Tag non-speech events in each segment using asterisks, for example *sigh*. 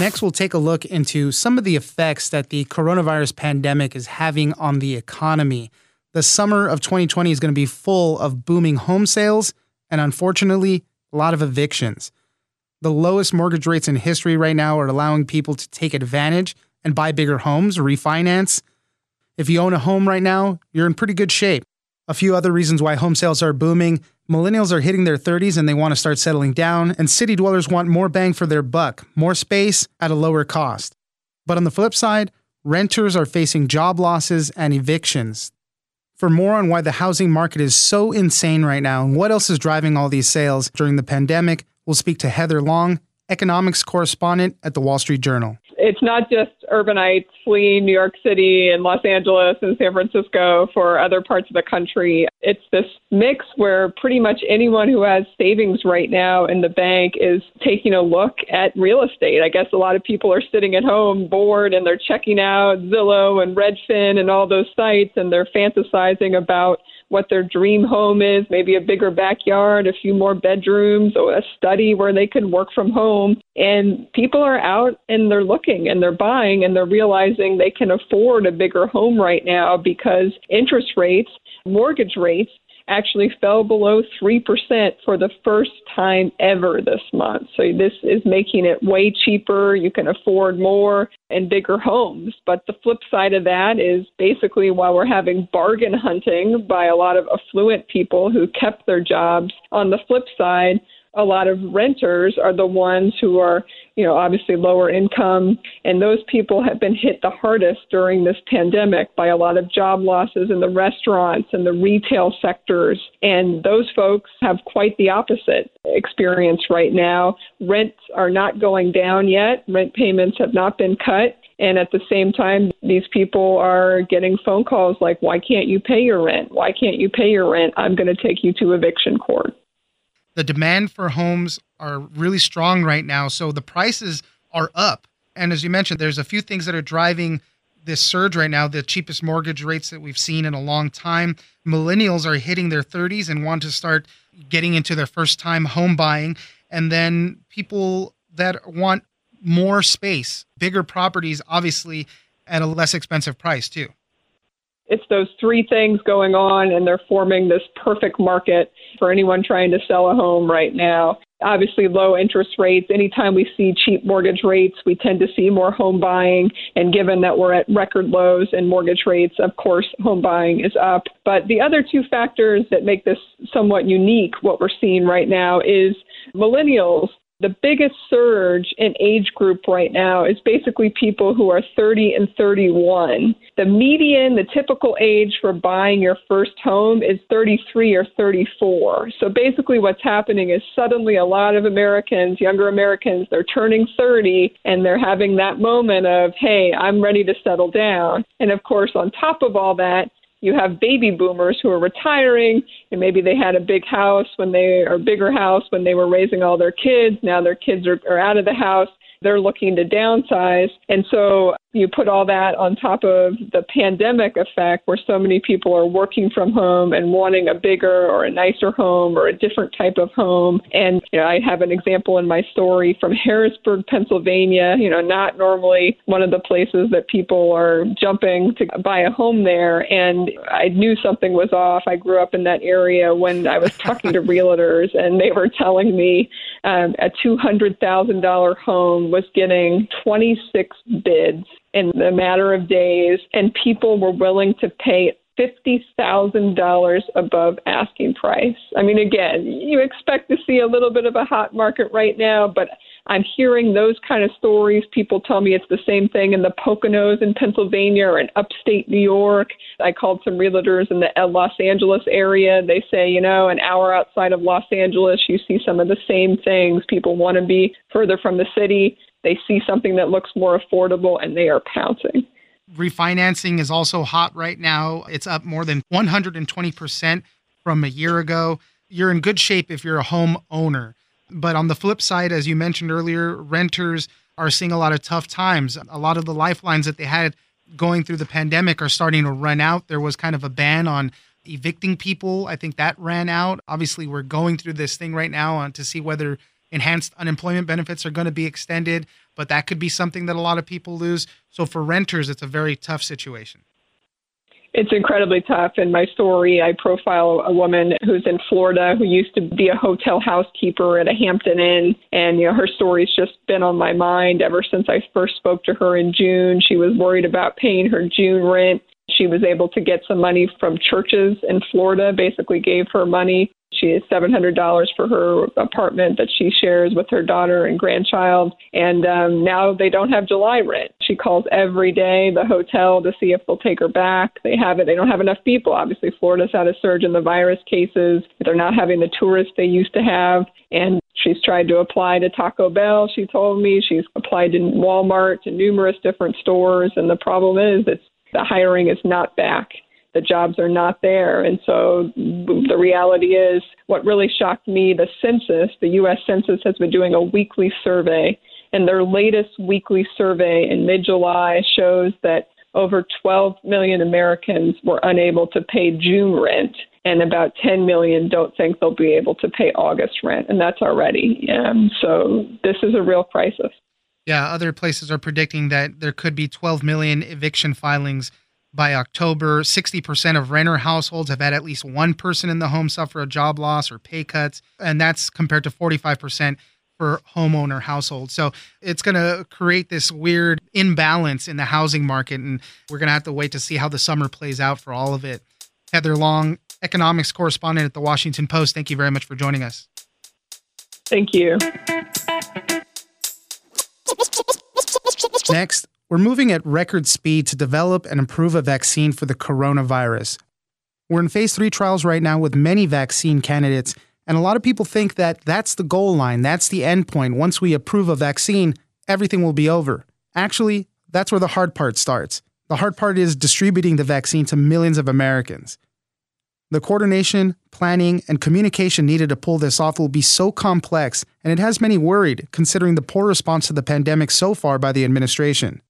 Next, we'll take a look into some of the effects that the coronavirus pandemic is having on the economy. The summer of 2020 is going to be full of booming home sales and, unfortunately, a lot of evictions. The lowest mortgage rates in history right now are allowing people to take advantage and buy bigger homes, refinance. If you own a home right now, you're in pretty good shape. A few other reasons why home sales are booming millennials are hitting their 30s and they want to start settling down, and city dwellers want more bang for their buck, more space at a lower cost. But on the flip side, renters are facing job losses and evictions. For more on why the housing market is so insane right now and what else is driving all these sales during the pandemic, we'll speak to Heather Long, economics correspondent at the Wall Street Journal it's not just urbanites fleeing New York City and Los Angeles and San Francisco for other parts of the country. It's this mix where pretty much anyone who has savings right now in the bank is taking a look at real estate. I guess a lot of people are sitting at home bored and they're checking out Zillow and Redfin and all those sites and they're fantasizing about what their dream home is, maybe a bigger backyard, a few more bedrooms, or a study where they can work from home. And people are out and they're looking and they're buying and they're realizing they can afford a bigger home right now because interest rates, mortgage rates actually fell below 3% for the first time ever this month. So this is making it way cheaper. You can afford more and bigger homes. But the flip side of that is basically while we're having bargain hunting by a lot of affluent people who kept their jobs, on the flip side, a lot of renters are the ones who are, you know, obviously lower income, and those people have been hit the hardest during this pandemic by a lot of job losses in the restaurants and the retail sectors. And those folks have quite the opposite experience right now. Rents are not going down yet, rent payments have not been cut. And at the same time, these people are getting phone calls like, why can't you pay your rent? Why can't you pay your rent? I'm going to take you to eviction court the demand for homes are really strong right now. So the prices are up. And as you mentioned, there's a few things that are driving this surge right now the cheapest mortgage rates that we've seen in a long time. Millennials are hitting their 30s and want to start getting into their first time home buying. And then people that want more space, bigger properties, obviously at a less expensive price, too it's those three things going on, and they're forming this perfect market for anyone trying to sell a home right now. Obviously, low interest rates. Anytime we see cheap mortgage rates, we tend to see more home buying. And given that we're at record lows in mortgage rates, of course, home buying is up. But the other two factors that make this somewhat unique, what we're seeing right now, is millennials the biggest surge in age group right now is basically people who are 30 and 31. The median, the typical age for buying your first home is 33 or 34. So basically, what's happening is suddenly a lot of Americans, younger Americans, they're turning 30 and they're having that moment of, hey, I'm ready to settle down. And of course, on top of all that, you have baby boomers who are retiring and maybe they had a big house when they or bigger house when they were raising all their kids. Now their kids are, are out of the house. They're looking to downsize. And so you put all that on top of the pandemic effect where so many people are working from home and wanting a bigger or a nicer home or a different type of home. And you know, I have an example in my story from Harrisburg, Pennsylvania, you know, not normally one of the places that people are jumping to buy a home there. And I knew something was off. I grew up in that area when I was talking to *laughs* realtors and they were telling me um, a $200,000 home was getting 26 bids in a matter of days, and people were willing to pay $50,000 above asking price. I mean, again, you expect to see a little bit of a hot market right now, but I'm hearing those kind of stories. People tell me it's the same thing in the Poconos in Pennsylvania or in upstate New York. I called some realtors in the uh, Los Angeles area. They say, you know, an hour outside of Los Angeles, you see some of the same things. People want to be further from the city. They see something that looks more affordable and they are pouncing. Refinancing is also hot right now. It's up more than 120% from a year ago. You're in good shape if you're a home owner. But on the flip side, as you mentioned earlier, renters are seeing a lot of tough times. A lot of the lifelines that they had going through the pandemic are starting to run out. There was kind of a ban on evicting people. I think that ran out. Obviously, we're going through this thing right now to see whether enhanced unemployment benefits are going to be extended, but that could be something that a lot of people lose. So for renters, it's a very tough situation. It's incredibly tough. In my story, I profile a woman who's in Florida who used to be a hotel housekeeper at a Hampton Inn. And, you know, her story's just been on my mind ever since I first spoke to her in June. She was worried about paying her June rent. She was able to get some money from churches in Florida, basically gave her money she has $700 for her apartment that she shares with her daughter and grandchild. And um, now they don't have July rent. She calls every day the hotel to see if they'll take her back. They have it. They don't have enough people. Obviously, Florida's had a surge in the virus cases. They're not having the tourists they used to have. And she's tried to apply to Taco Bell. She told me she's applied to Walmart to numerous different stores. And the problem is that the hiring is not back the jobs are not there. And so the reality is, what really shocked me, the census, the U.S. Census has been doing a weekly survey, and their latest weekly survey in mid July shows that over 12 million Americans were unable to pay June rent, and about 10 million don't think they'll be able to pay August rent, and that's already. Um, so this is a real crisis. Yeah, other places are predicting that there could be 12 million eviction filings by October, 60% of renter households have had at least one person in the home suffer a job loss or pay cuts, and that's compared to 45% for homeowner households. So it's going to create this weird imbalance in the housing market, and we're going to have to wait to see how the summer plays out for all of it. Heather Long, economics correspondent at the Washington Post, thank you very much for joining us. Thank you. Next, we're moving at record speed to develop and improve a vaccine for the coronavirus. We're in phase three trials right now with many vaccine candidates, and a lot of people think that that's the goal line, that's the end point. Once we approve a vaccine, everything will be over. Actually, that's where the hard part starts. The hard part is distributing the vaccine to millions of Americans. The coordination, planning, and communication needed to pull this off will be so complex, and it has many worried considering the poor response to the pandemic so far by the administration.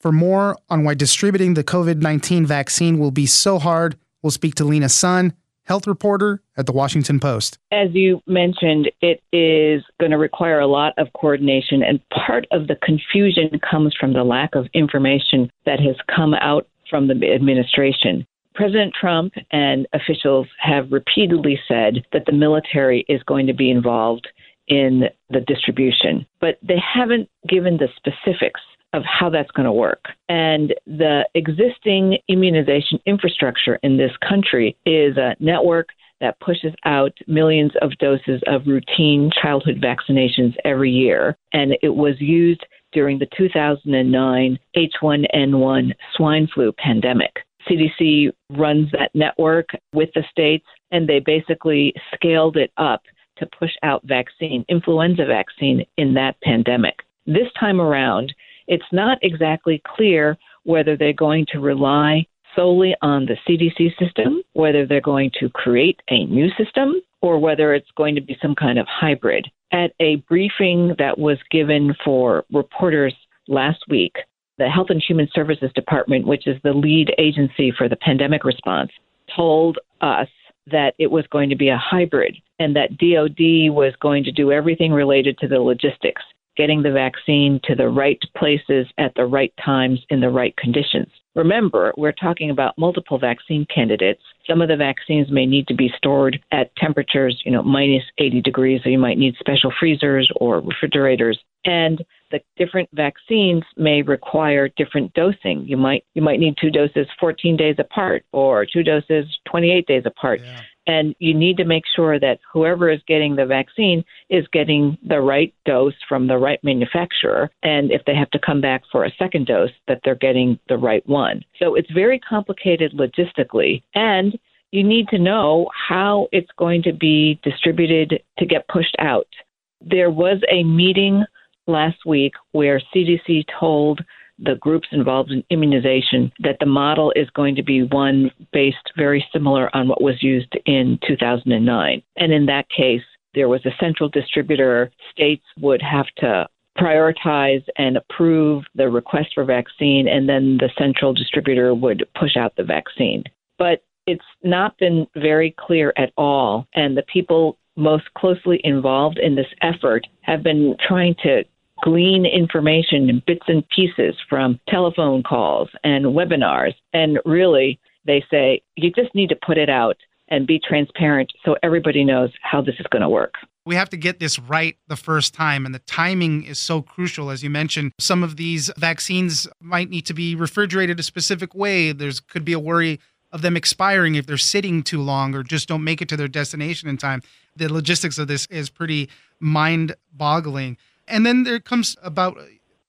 For more on why distributing the COVID 19 vaccine will be so hard, we'll speak to Lena Sun, health reporter at the Washington Post. As you mentioned, it is going to require a lot of coordination, and part of the confusion comes from the lack of information that has come out from the administration. President Trump and officials have repeatedly said that the military is going to be involved in the distribution, but they haven't given the specifics of how that's going to work. And the existing immunization infrastructure in this country is a network that pushes out millions of doses of routine childhood vaccinations every year. And it was used during the 2009 H1N1 swine flu pandemic. CDC runs that network with the states, and they basically scaled it up to push out vaccine, influenza vaccine, in that pandemic. This time around, it's not exactly clear whether they're going to rely solely on the CDC system, whether they're going to create a new system, or whether it's going to be some kind of hybrid. At a briefing that was given for reporters last week, the Health and Human Services Department, which is the lead agency for the pandemic response, told us that it was going to be a hybrid and that DOD was going to do everything related to the logistics getting the vaccine to the right places at the right times in the right conditions. Remember, we're talking about multiple vaccine candidates. Some of the vaccines may need to be stored at temperatures, you know, minus 80 degrees, so you might need special freezers or refrigerators. And the different vaccines may require different dosing. You might you might need two doses 14 days apart or two doses 28 days apart. Yeah. And you need to make sure that whoever is getting the vaccine is getting the right dose from the right manufacturer. And if they have to come back for a second dose, that they're getting the right one. So it's very complicated logistically. And you need to know how it's going to be distributed to get pushed out. There was a meeting last week where CDC told the groups involved in immunization that the model is going to be one based very similar on what was used in 2009. And in that case, there was a central distributor. States would have to prioritize and approve the request for vaccine, and then the central distributor would push out the vaccine. But it's not been very clear at all, and the people most closely involved in this effort have been trying to glean information in bits and pieces from telephone calls and webinars. And really, they say you just need to put it out and be transparent so everybody knows how this is going to work. We have to get this right the first time, and the timing is so crucial. As you mentioned, some of these vaccines might need to be refrigerated a specific way. There's could be a worry of them expiring if they're sitting too long or just don't make it to their destination in time. The logistics of this is pretty mind boggling. And then there comes about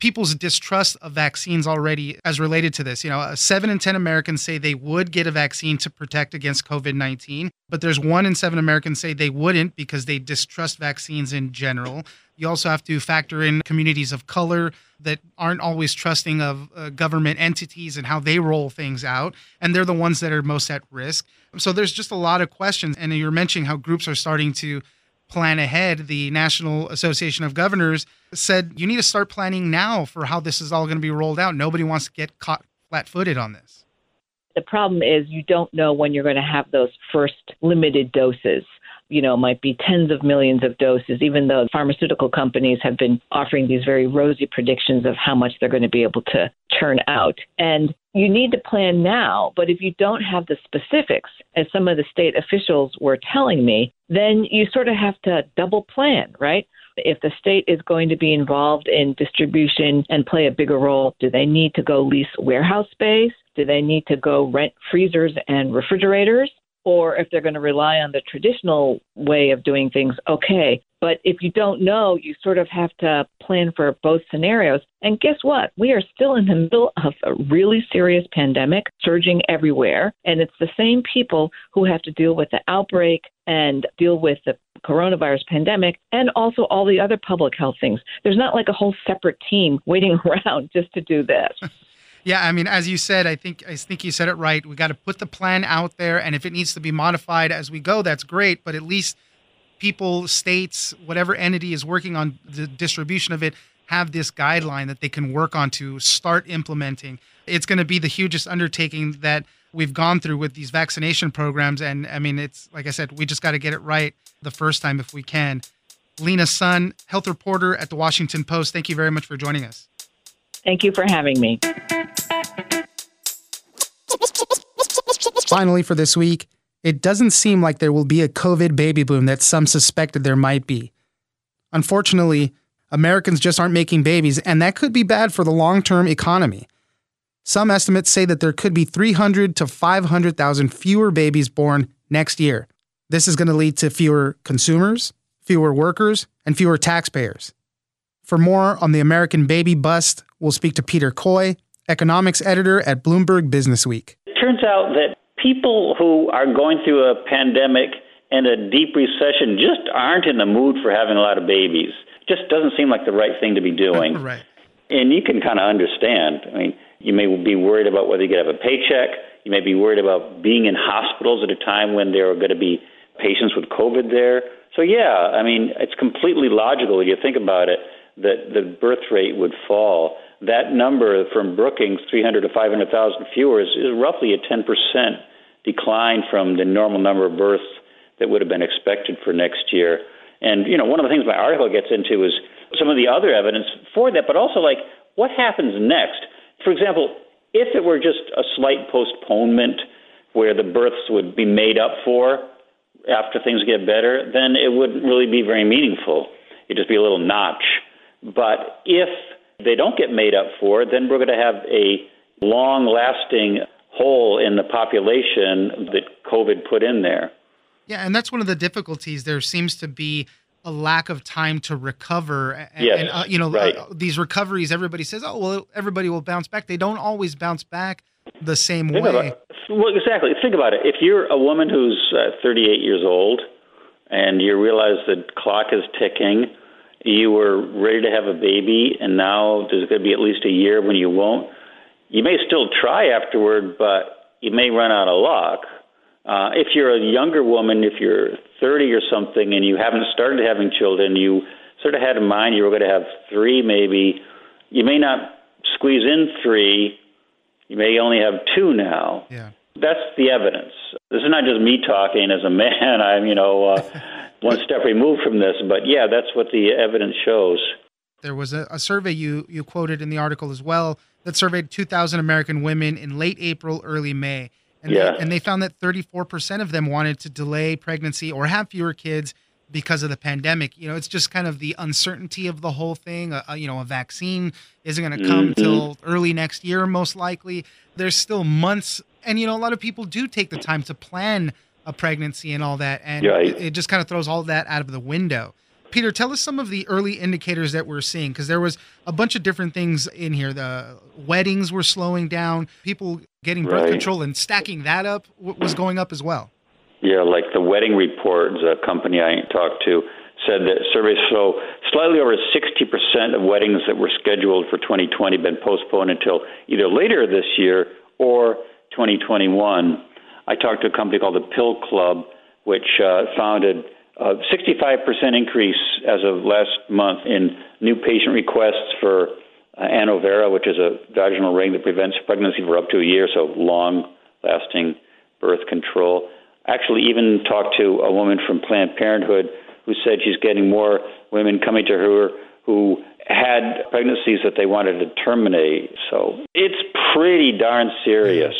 people's distrust of vaccines already as related to this. You know, seven in 10 Americans say they would get a vaccine to protect against COVID 19, but there's one in seven Americans say they wouldn't because they distrust vaccines in general. You also have to factor in communities of color that aren't always trusting of uh, government entities and how they roll things out. And they're the ones that are most at risk. So there's just a lot of questions. And you're mentioning how groups are starting to plan ahead. The National Association of Governors said you need to start planning now for how this is all going to be rolled out. Nobody wants to get caught flat footed on this. The problem is you don't know when you're going to have those first limited doses you know, might be tens of millions of doses, even though pharmaceutical companies have been offering these very rosy predictions of how much they're going to be able to churn out. And you need to plan now, but if you don't have the specifics, as some of the state officials were telling me, then you sort of have to double plan, right? If the state is going to be involved in distribution and play a bigger role, do they need to go lease warehouse space? Do they need to go rent freezers and refrigerators? or if they're going to rely on the traditional way of doing things, okay. But if you don't know, you sort of have to plan for both scenarios. And guess what? We are still in the middle of a really serious pandemic surging everywhere. And it's the same people who have to deal with the outbreak and deal with the coronavirus pandemic and also all the other public health things. There's not like a whole separate team *laughs* waiting around just to do this. Yeah, I mean, as you said, I think I think you said it right. We got to put the plan out there, and if it needs to be modified as we go, that's great. But at least people, states, whatever entity is working on the distribution of it, have this guideline that they can work on to start implementing. It's going to be the hugest undertaking that we've gone through with these vaccination programs, and I mean, it's like I said, we just got to get it right the first time if we can. Lena Sun, health reporter at the Washington Post. Thank you very much for joining us. Thank you for having me. *laughs* Finally, for this week, it doesn't seem like there will be a COVID baby boom that some suspected there might be. Unfortunately, Americans just aren't making babies, and that could be bad for the long term economy. Some estimates say that there could be 300 to 500,000 fewer babies born next year. This is going to lead to fewer consumers, fewer workers, and fewer taxpayers. For more on the American baby bust, we'll speak to Peter Coy, economics editor at Bloomberg Business Week. It turns out that people who are going through a pandemic and a deep recession just aren't in the mood for having a lot of babies. Just doesn't seem like the right thing to be doing. *laughs* right. And you can kind of understand. I mean, you may be worried about whether you get have a paycheck. You may be worried about being in hospitals at a time when there are going to be patients with COVID there. So, yeah, I mean, it's completely logical if you think about it that the birth rate would fall. That number from Brookings, 300 to 500,000 fewer, is, is roughly a 10% decline from the normal number of births that would have been expected for next year. And you know, one of the things my article gets into is some of the other evidence for that, but also like what happens next. For example, if it were just a slight postponement where the births would be made up for after things get better, then it wouldn't really be very meaningful. It'd just be a little notch. But if they don't get made up for, then we're going to have a long lasting hole in the population that COVID put in there. Yeah, and that's one of the difficulties. There seems to be a lack of time to recover. And, yes, and uh, you know, right. uh, these recoveries, everybody says, oh, well, everybody will bounce back. They don't always bounce back the same Think way. Well, exactly. Think about it. If you're a woman who's uh, 38 years old and you realize the clock is ticking, you were ready to have a baby and now there's going to be at least a year when you won't, you may still try afterward, but you may run out of luck. Uh, if you're a younger woman, if you're 30 or something, and you haven't started having children, you sort of had in mind you were going to have three, maybe. You may not squeeze in three. You may only have two now. Yeah. That's the evidence. This is not just me talking as a man. *laughs* I'm, you know, uh, one step removed from this, but yeah, that's what the evidence shows. There was a, a survey you you quoted in the article as well that surveyed 2,000 American women in late April, early May. And, Yeah. they, and they found that 34% of them wanted to delay pregnancy or have fewer kids because of the pandemic. You know, it's just kind of the uncertainty of the whole thing. You know, a vaccine isn't going to come Mhm. till early next year, most likely. There's still months. And, you know, a lot of people do take the time to plan a pregnancy and all that. And it just kind of throws all that out of the window. Peter, tell us some of the early indicators that we're seeing because there was a bunch of different things in here. The weddings were slowing down, people getting birth Right. control and stacking that up was going up as well. Yeah, like the Wedding reports, a company I talked to, said that surveys show slightly over 60% of weddings that were scheduled for 2020 been postponed until either later this year or 2021. I talked to a company called the Pill Club, which uh, founded a 65% increase as of last month in new patient requests for uh, Annovera, which is a vaginal ring that prevents pregnancy for up to a year, so long lasting birth control. Actually, even talked to a woman from Planned Parenthood who said she's getting more women coming to her who had pregnancies that they wanted to terminate. So it's pretty darn serious.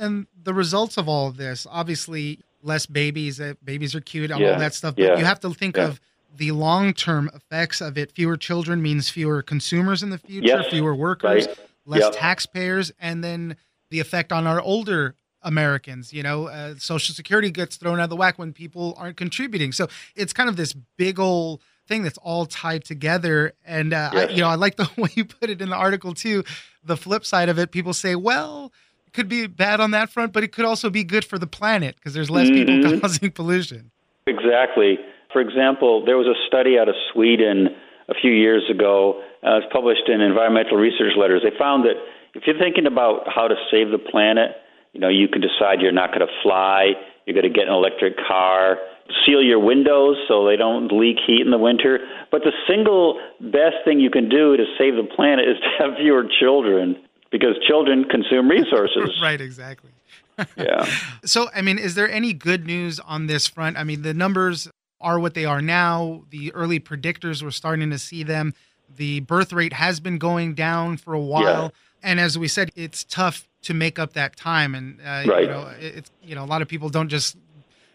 And the results of all of this, obviously, less babies, uh, babies are cute, all Yeah, that stuff. But yeah, you have to think yeah. of the long term effects of it. Fewer children means fewer consumers in the future, Yes, fewer workers, right. less Yep. taxpayers, and then the effect on our older Americans. You know, uh, Social Security gets thrown out of the whack when people aren't contributing. So it's kind of this big old thing that's all tied together. And uh, I, you know, I like the *laughs* way you put it in the article too. The flip side of it, people say, well. Could be bad on that front, but it could also be good for the planet because there's less people Mhm. *laughs* causing pollution. Exactly. For example, there was a study out of Sweden a few years ago. Uh, it was published in Environmental Research Letters. They found that if you're thinking about how to save the planet, you know, you can decide you're not going to fly, you're going to get an electric car, seal your windows so they don't leak heat in the winter. But the single best thing you can do to save the planet is to have fewer children because children consume resources. *laughs* right, exactly. *laughs* Yeah. So, I mean, is there any good news on this front? I mean, the numbers are what they are now. The early predictors, we're starting to see them. The birth rate has been going down for a while. Yeah. And as we said, it's tough to make up that time. And, uh, you Right. know, it's, you know, a lot of people don't just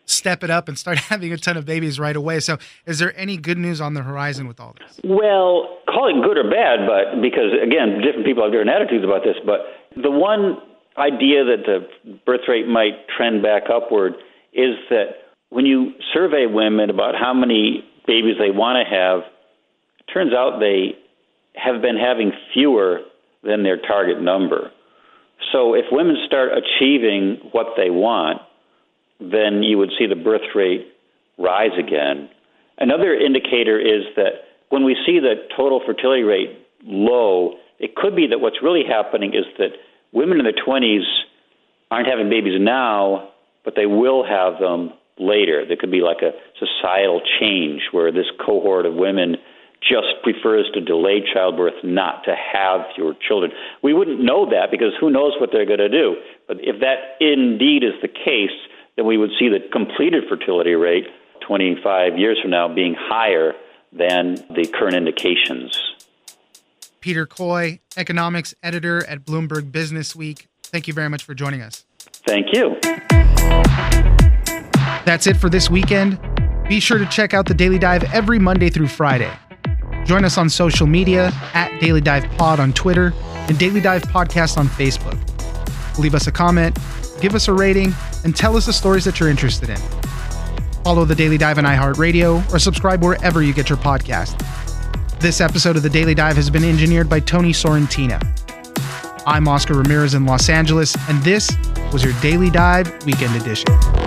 step it up and start *laughs* having a ton of babies right away. So, is there any good news on the horizon with all this? Well, call it good or bad, but because again, different people have different attitudes about this. But the one idea that the birth rate might trend back upward is that when you survey women about how many babies they want to have, it turns out they have been having fewer than their target number. So if women start achieving what they want, then you would see the birth rate rise again. Another indicator is that when we see the total fertility rate low, it could be that what's really happening is that women in their 20s aren't having babies now, but they will have them later. There could be like a societal change where this cohort of women just prefers to delay childbirth, not to have your children. We wouldn't know that because who knows what they're going to do. But if that indeed is the case, then we would see the completed fertility rate 25 years from now being higher than the current indications. Peter Coy, economics editor at Bloomberg Business Week. Thank you very much for joining us. Thank you. That's it for this weekend. Be sure to check out the Daily Dive every Monday through Friday. Join us on social media at Daily Dive Pod on Twitter and Daily Dive Podcast on Facebook. Leave us a comment, give us a rating, and tell us the stories that you're interested in. Follow the Daily Dive on iHeartRadio or subscribe wherever you get your podcast. This episode of the Daily Dive has been engineered by Tony Sorrentino. I'm Oscar Ramirez in Los Angeles, and this was your Daily Dive Weekend Edition.